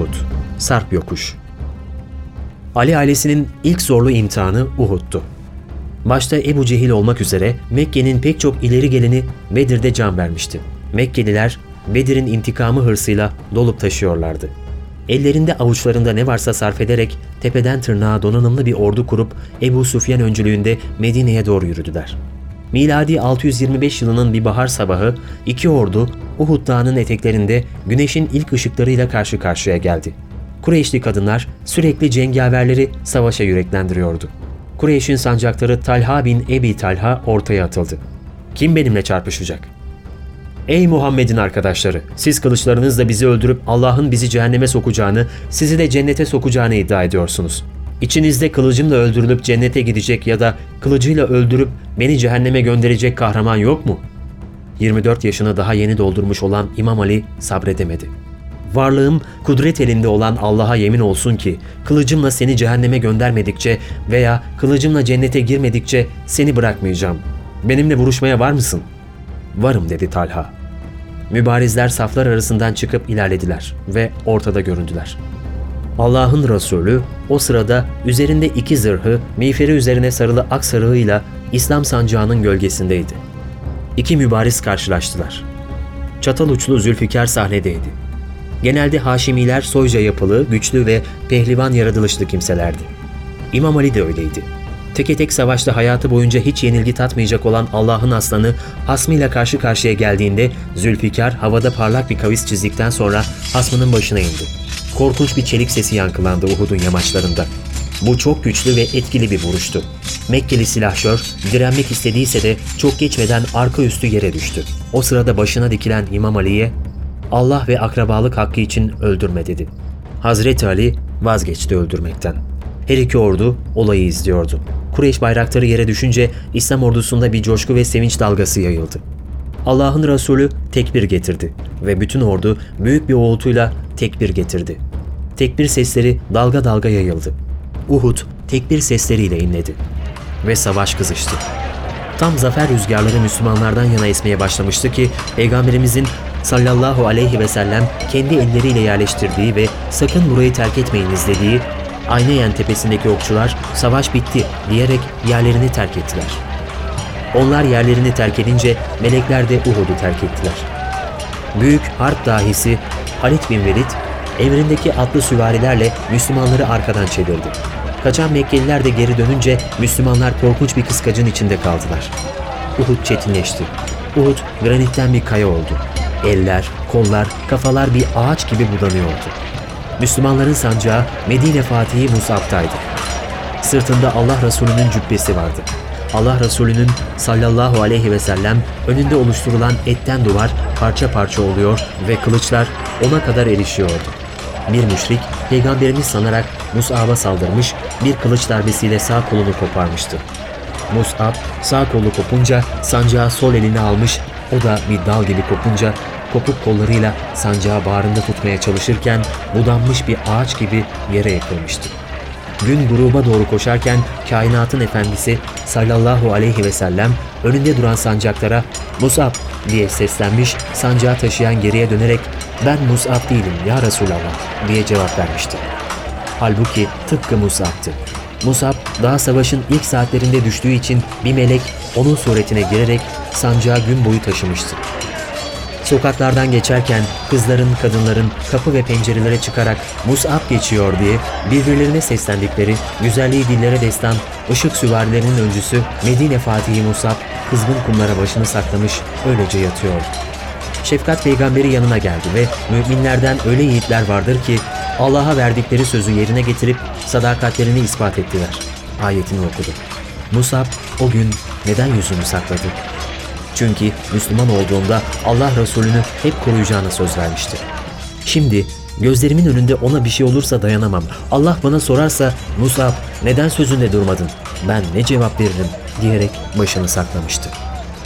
Uhud, Sarp Yokuş Ali ailesinin ilk zorlu imtihanı Uhud'tu. Başta Ebu Cehil olmak üzere Mekke'nin pek çok ileri geleni Bedir'de can vermişti. Mekkeliler Bedir'in intikamı hırsıyla dolup taşıyorlardı. Ellerinde avuçlarında ne varsa sarf ederek tepeden tırnağa donanımlı bir ordu kurup Ebu Süfyan öncülüğünde Medine'ye doğru yürüdüler. Miladi 625 yılının bir bahar sabahı iki ordu Uhud Dağı'nın eteklerinde güneşin ilk ışıklarıyla karşı karşıya geldi. Kureyşli kadınlar sürekli cengaverleri savaşa yüreklendiriyordu. Kureyş'in sancakları Talha bin Ebi Talha ortaya atıldı. Kim benimle çarpışacak? Ey Muhammed'in arkadaşları! Siz kılıçlarınızla bizi öldürüp Allah'ın bizi cehenneme sokacağını, sizi de cennete sokacağını iddia ediyorsunuz. İçinizde kılıcımla öldürülüp cennete gidecek ya da kılıcıyla öldürüp beni cehenneme gönderecek kahraman yok mu? 24 yaşını daha yeni doldurmuş olan İmam Ali sabredemedi. Varlığım kudret elinde olan Allah'a yemin olsun ki kılıcımla seni cehenneme göndermedikçe veya kılıcımla cennete girmedikçe seni bırakmayacağım. Benimle vuruşmaya var mısın? Varım dedi Talha. Mübarizler saflar arasından çıkıp ilerlediler ve ortada göründüler. Allah'ın Resulü o sırada üzerinde iki zırhı, miğferi üzerine sarılı ak sarığıyla İslam sancağının gölgesindeydi. İki mübariz karşılaştılar. Çatal uçlu Zülfikar sahnedeydi. Genelde Haşimiler soyca yapılı, güçlü ve pehlivan yaratılışlı kimselerdi. İmam Ali de öyleydi. Teke tek savaşta hayatı boyunca hiç yenilgi tatmayacak olan Allah'ın aslanı hasmıyla karşı karşıya geldiğinde Zülfikar havada parlak bir kavis çizdikten sonra hasmının başına indi. Korkunç bir çelik sesi yankılandı Uhud'un yamaçlarında. Bu çok güçlü ve etkili bir vuruştu. Mekkeli silahşör direnmek istediyse de çok geçmeden arka üstü yere düştü. O sırada başına dikilen İmam Ali'ye Allah ve akrabalık hakkı için öldürme dedi. Hazreti Ali vazgeçti öldürmekten. Her iki ordu olayı izliyordu. Kureyş bayrakları yere düşünce İslam ordusunda bir coşku ve sevinç dalgası yayıldı. Allah'ın Resulü tekbir getirdi ve bütün ordu büyük bir uğultuyla tekbir getirdi. Tekbir sesleri dalga dalga yayıldı. Uhud tekbir sesleriyle inledi ve savaş kızıştı. Tam zafer rüzgarları Müslümanlardan yana esmeye başlamıştı ki Peygamberimizin sallallahu aleyhi ve sellem kendi elleriyle yerleştirdiği ve sakın burayı terk etmeyiniz dediği Ayneyen tepesindeki okçular savaş bitti diyerek yerlerini terk ettiler. Onlar yerlerini terk edince melekler de Uhud'u terk ettiler. Büyük harp dahisi Halit bin Velid evrindeki atlı süvarilerle Müslümanları arkadan çevirdi. Kaçan Mekkeliler de geri dönünce Müslümanlar korkunç bir kıskacın içinde kaldılar. Uhud çetinleşti. Uhud granitten bir kaya oldu. Eller, kollar, kafalar bir ağaç gibi budanıyordu. Müslümanların sancağı Medine Fatihi Musab'taydı. Sırtında Allah Resulü'nün cübbesi vardı. Allah Resulü'nün sallallahu aleyhi ve sellem önünde oluşturulan etten duvar parça parça oluyor ve kılıçlar ona kadar erişiyordu. Bir müşrik peygamberimiz sanarak Mus'ab'a saldırmış bir kılıç darbesiyle sağ kolunu koparmıştı. Mus'ab sağ kolu kopunca sancağı sol eline almış o da bir dal gibi kopunca kopuk kollarıyla sancağı bağrında tutmaya çalışırken budanmış bir ağaç gibi yere yıkılmıştı. Gün gruba doğru koşarken kainatın efendisi sallallahu aleyhi ve sellem önünde duran sancaklara Musab diye seslenmiş sancağı taşıyan geriye dönerek ben Musab değilim ya Resulallah diye cevap vermişti. Halbuki tıpkı Musab'tı. Musab daha savaşın ilk saatlerinde düştüğü için bir melek onun suretine girerek sancağı gün boyu taşımıştı. Sokaklardan geçerken kızların, kadınların kapı ve pencerelere çıkarak Mus'ab geçiyor diye birbirlerine seslendikleri güzelliği dillere destan ışık süvarilerinin öncüsü Medine Fatihi Mus'ab kızgın kumlara başını saklamış öylece yatıyordu. Şefkat peygamberi yanına geldi ve müminlerden öyle yiğitler vardır ki Allah'a verdikleri sözü yerine getirip sadakatlerini ispat ettiler. Ayetini okudu. Musab o gün neden yüzünü sakladı? Çünkü Müslüman olduğunda Allah Resulünü hep koruyacağına söz vermişti. Şimdi gözlerimin önünde ona bir şey olursa dayanamam. Allah bana sorarsa Musab neden sözünde durmadın? Ben ne cevap veririm diyerek başını saklamıştı.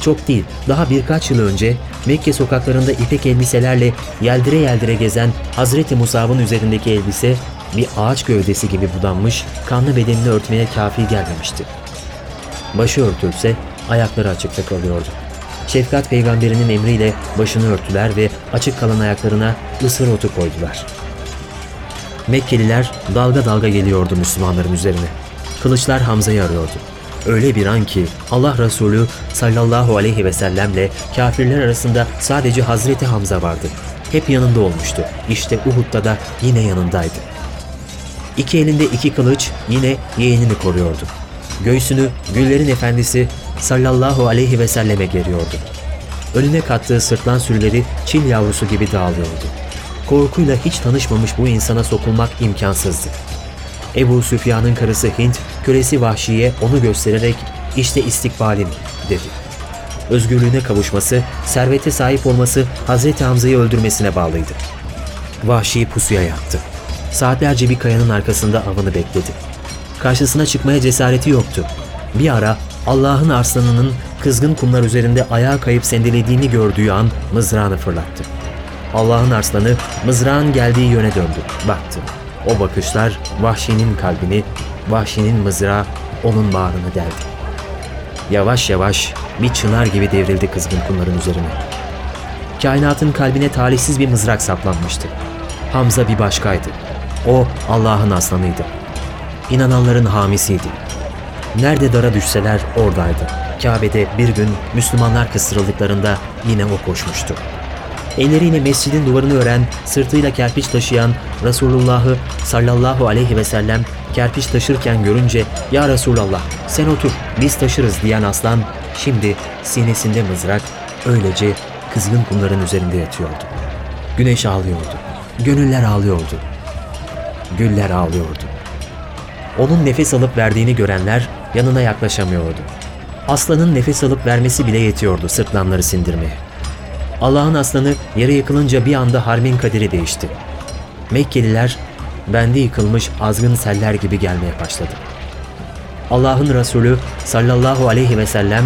Çok değil, daha birkaç yıl önce Mekke sokaklarında ipek elbiselerle yeldire yeldire gezen Hazreti Musab'ın üzerindeki elbise bir ağaç gövdesi gibi budanmış, kanlı bedenini örtmeye kafi gelmemişti. Başı örtülse ayakları açıkta kalıyordu. Şefkat peygamberinin emriyle başını örttüler ve açık kalan ayaklarına ısır otu koydular. Mekkeliler dalga dalga geliyordu Müslümanların üzerine. Kılıçlar Hamza'yı arıyordu. Öyle bir an ki Allah Resulü sallallahu aleyhi ve sellemle kafirler arasında sadece Hazreti Hamza vardı. Hep yanında olmuştu. İşte Uhud'da da yine yanındaydı. İki elinde iki kılıç yine yeğenini koruyordu. Göğsünü güllerin efendisi sallallahu aleyhi ve selleme geriyordu. Önüne kattığı sırtlan sürüleri çil yavrusu gibi dağılıyordu. Korkuyla hiç tanışmamış bu insana sokulmak imkansızdı. Ebu Süfyan'ın karısı Hint, kölesi Vahşi'ye onu göstererek işte istikbalin dedi. Özgürlüğüne kavuşması, servete sahip olması Hazreti Hamza'yı öldürmesine bağlıydı. Vahşi pusuya yattı. Saatlerce bir kayanın arkasında avını bekledi. Karşısına çıkmaya cesareti yoktu. Bir ara Allah'ın arslanının kızgın kumlar üzerinde ayağa kayıp sendelediğini gördüğü an mızrağını fırlattı. Allah'ın arslanı mızrağın geldiği yöne döndü, baktı. O bakışlar vahşinin kalbini, vahşinin mızrağı onun bağrını deldi. Yavaş yavaş bir çınar gibi devrildi kızgın kumların üzerine. Kainatın kalbine talihsiz bir mızrak saplanmıştı. Hamza bir başkaydı. O Allah'ın aslanıydı. İnananların hamisiydi. Nerede dara düşseler oradaydı. Kabe'de bir gün Müslümanlar kıstırıldıklarında yine o koşmuştu. Elleriyle mescidin duvarını ören, sırtıyla kerpiç taşıyan Resulullah'ı sallallahu aleyhi ve sellem kerpiç taşırken görünce ''Ya Resulallah sen otur biz taşırız'' diyen aslan şimdi sinesinde mızrak öylece kızgın kumların üzerinde yatıyordu. Güneş ağlıyordu. Gönüller ağlıyordu. Güller ağlıyordu. Onun nefes alıp verdiğini görenler yanına yaklaşamıyordu. Aslanın nefes alıp vermesi bile yetiyordu sırtlanları sindirmeye. Allah'ın aslanı yere yıkılınca bir anda harbin kaderi değişti. Mekkeliler bende yıkılmış azgın seller gibi gelmeye başladı. Allah'ın Resulü sallallahu aleyhi ve sellem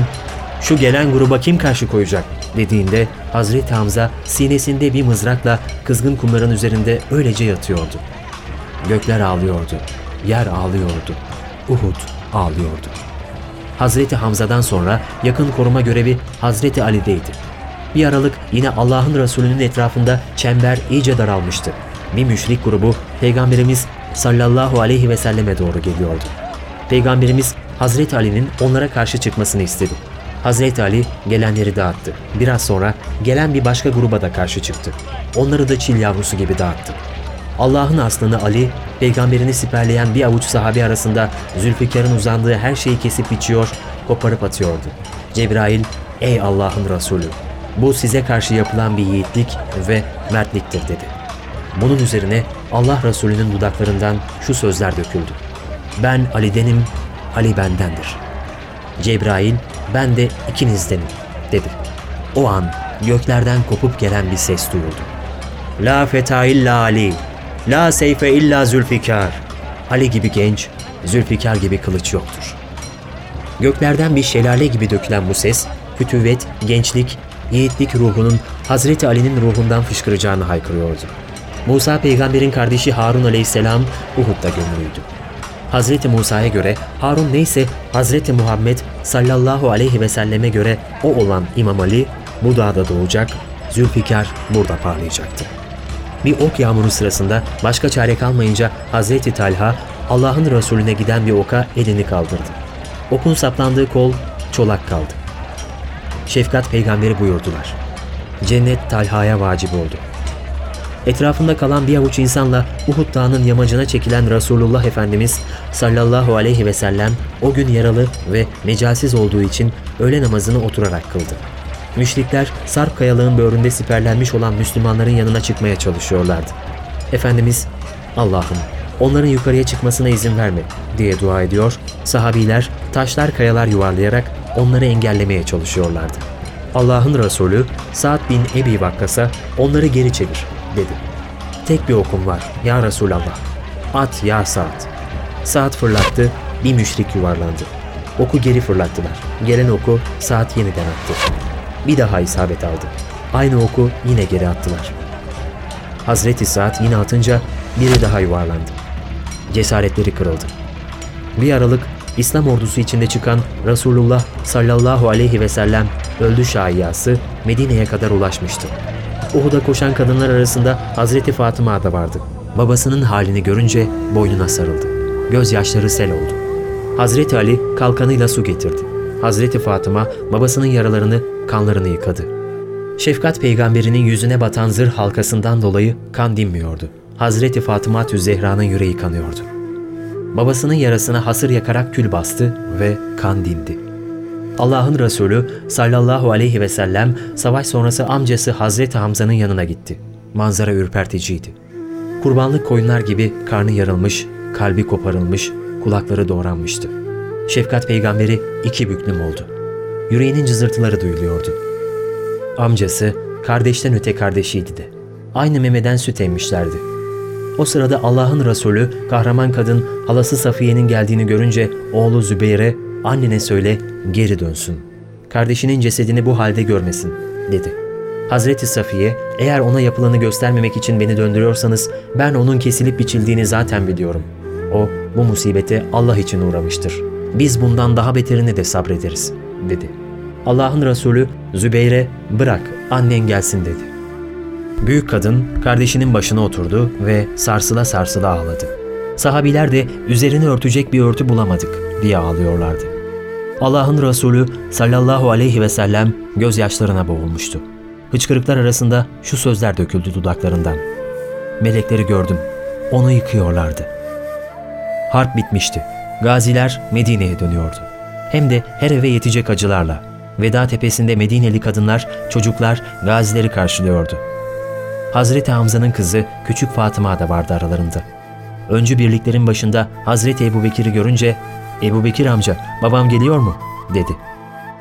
şu gelen gruba kim karşı koyacak dediğinde Hazreti Hamza sinesinde bir mızrakla kızgın kumların üzerinde öylece yatıyordu. Gökler ağlıyordu, yer ağlıyordu, Uhud ağlıyordu. Hazreti Hamza'dan sonra yakın koruma görevi Hazreti Ali'deydi. Bir aralık yine Allah'ın Resulü'nün etrafında çember iyice daralmıştı. Bir müşrik grubu Peygamberimiz sallallahu aleyhi ve selleme doğru geliyordu. Peygamberimiz Hazreti Ali'nin onlara karşı çıkmasını istedi. Hazreti Ali gelenleri dağıttı. Biraz sonra gelen bir başka gruba da karşı çıktı. Onları da çil yavrusu gibi dağıttı. Allah'ın aslanı Ali, peygamberini siperleyen bir avuç sahabi arasında Zülfikar'ın uzandığı her şeyi kesip biçiyor, koparıp atıyordu. Cebrail, ey Allah'ın Resulü, bu size karşı yapılan bir yiğitlik ve mertliktir dedi. Bunun üzerine Allah Resulü'nün dudaklarından şu sözler döküldü. Ben Ali'denim, Ali bendendir. Cebrail, ben de ikinizdenim dedi. O an göklerden kopup gelen bir ses duyuldu. La feta illa Ali, la seyfe illa Zülfikar. Ali gibi genç, Zülfikar gibi kılıç yoktur. Göklerden bir şelale gibi dökülen bu ses, fütüvvet, gençlik yiğitlik ruhunun Hazreti Ali'nin ruhundan fışkıracağını haykırıyordu. Musa peygamberin kardeşi Harun aleyhisselam Uhud'da gömülüydü. Hazreti Musa'ya göre Harun neyse Hazreti Muhammed sallallahu aleyhi ve selleme göre o olan İmam Ali bu dağda doğacak, Zülfikar burada parlayacaktı. Bir ok yağmuru sırasında başka çare kalmayınca Hazreti Talha Allah'ın Resulüne giden bir oka elini kaldırdı. Okun saplandığı kol çolak kaldı şefkat peygamberi buyurdular. Cennet Talha'ya vacip oldu. Etrafında kalan bir avuç insanla Uhud Dağı'nın yamacına çekilen Resulullah Efendimiz sallallahu aleyhi ve sellem o gün yaralı ve mecalsiz olduğu için öğle namazını oturarak kıldı. Müşrikler Sarp kayalığın böğründe siperlenmiş olan Müslümanların yanına çıkmaya çalışıyorlardı. Efendimiz Allah'ım onların yukarıya çıkmasına izin verme diye dua ediyor. Sahabiler taşlar kayalar yuvarlayarak onları engellemeye çalışıyorlardı. Allah'ın Resulü Sa'd bin Ebi Vakkas'a onları geri çevir dedi. Tek bir okum var ya Resulallah. At ya Sa'd. Sa'd fırlattı, bir müşrik yuvarlandı. Oku geri fırlattılar. Gelen oku Sa'd yeniden attı. Bir daha isabet aldı. Aynı oku yine geri attılar. Hazreti Sa'd yine atınca biri daha yuvarlandı. Cesaretleri kırıldı. Bir aralık İslam ordusu içinde çıkan Resulullah sallallahu aleyhi ve sellem öldü şaiyası Medine'ye kadar ulaşmıştı. Uhud'a koşan kadınlar arasında Hazreti Fatıma da vardı. babasının halini görünce boynuna sarıldı. Gözyaşları sel oldu. Hazreti Ali kalkanıyla su getirdi. Hazreti Fatıma babasının yaralarını, kanlarını yıkadı. Şefkat peygamberinin yüzüne batan zırh halkasından dolayı kan dinmiyordu. Hazreti Fatıma Zehra'nın yüreği kanıyordu. Babasının yarasına hasır yakarak kül bastı ve kan dindi. Allah'ın Resulü sallallahu aleyhi ve sellem savaş sonrası amcası Hazreti Hamza'nın yanına gitti. Manzara ürperticiydi. Kurbanlık koyunlar gibi karnı yarılmış, kalbi koparılmış, kulakları doğranmıştı. Şefkat peygamberi iki büklüm oldu. Yüreğinin cızırtıları duyuluyordu. Amcası, kardeşten öte kardeşiydi de. Aynı memeden süt emmişlerdi. O sırada Allah'ın Resulü kahraman kadın halası Safiye'nin geldiğini görünce oğlu Zübeyir'e annene söyle geri dönsün. Kardeşinin cesedini bu halde görmesin dedi. Hazreti Safiye eğer ona yapılanı göstermemek için beni döndürüyorsanız ben onun kesilip biçildiğini zaten biliyorum. O bu musibete Allah için uğramıştır. Biz bundan daha beterini de sabrederiz dedi. Allah'ın Resulü Zübeyre bırak annen gelsin dedi. Büyük kadın kardeşinin başına oturdu ve sarsıla sarsıla ağladı. Sahabiler de üzerini örtecek bir örtü bulamadık diye ağlıyorlardı. Allah'ın Resulü sallallahu aleyhi ve sellem gözyaşlarına boğulmuştu. Hıçkırıklar arasında şu sözler döküldü dudaklarından. Melekleri gördüm. Onu yıkıyorlardı. Harp bitmişti. Gaziler Medine'ye dönüyordu. Hem de her eve yetecek acılarla. Veda tepesinde Medineli kadınlar, çocuklar gazileri karşılıyordu. Hazreti Hamza'nın kızı küçük Fatıma da vardı aralarında. Öncü birliklerin başında Hazreti Ebubekir'i görünce "Ebubekir amca, babam geliyor mu?" dedi.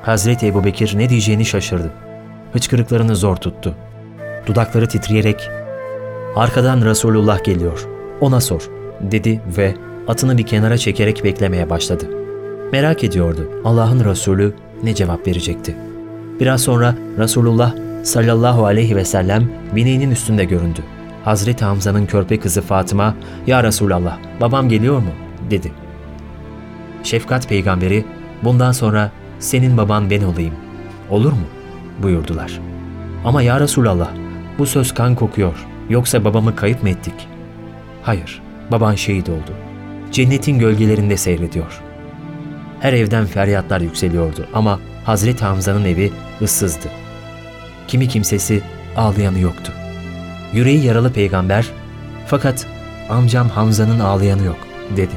Hazreti Ebubekir ne diyeceğini şaşırdı. Hıçkırıklarını zor tuttu. Dudakları titreyerek "Arkadan Resulullah geliyor. Ona sor." dedi ve atını bir kenara çekerek beklemeye başladı. Merak ediyordu Allah'ın Resulü ne cevap verecekti. Biraz sonra Resulullah sallallahu aleyhi ve sellem bineğinin üstünde göründü. Hazreti Hamza'nın körpe kızı Fatıma, ''Ya Resulallah, babam geliyor mu?'' dedi. Şefkat peygamberi, ''Bundan sonra senin baban ben olayım. Olur mu?'' buyurdular. ''Ama ya Resulallah, bu söz kan kokuyor. Yoksa babamı kayıp mı ettik?'' ''Hayır, baban şehit oldu. Cennetin gölgelerinde seyrediyor.'' Her evden feryatlar yükseliyordu ama Hazreti Hamza'nın evi ıssızdı. Kimi kimsesi ağlayanı yoktu. Yüreği yaralı peygamber, fakat amcam Hamza'nın ağlayanı yok dedi.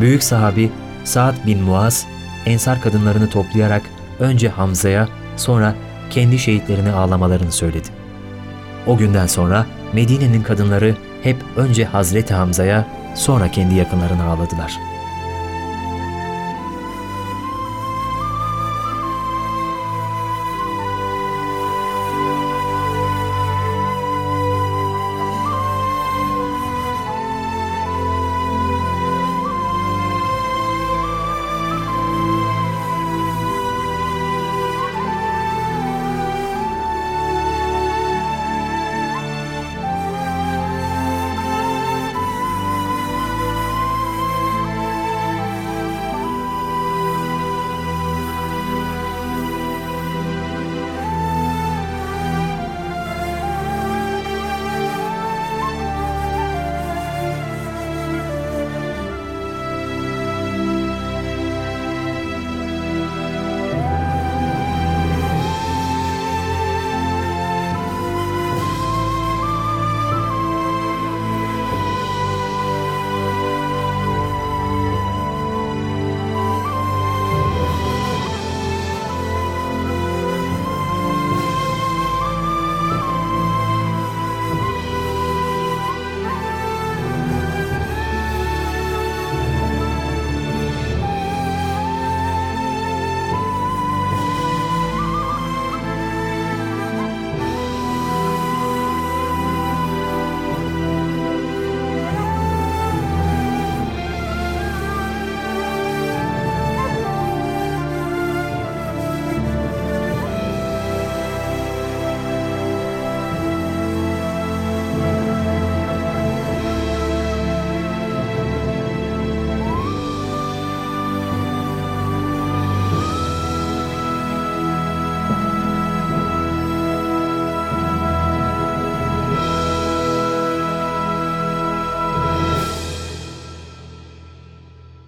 Büyük sahabi Sa'd bin Muaz, ensar kadınlarını toplayarak önce Hamza'ya sonra kendi şehitlerine ağlamalarını söyledi. O günden sonra Medine'nin kadınları hep önce Hazreti Hamza'ya sonra kendi yakınlarına ağladılar.''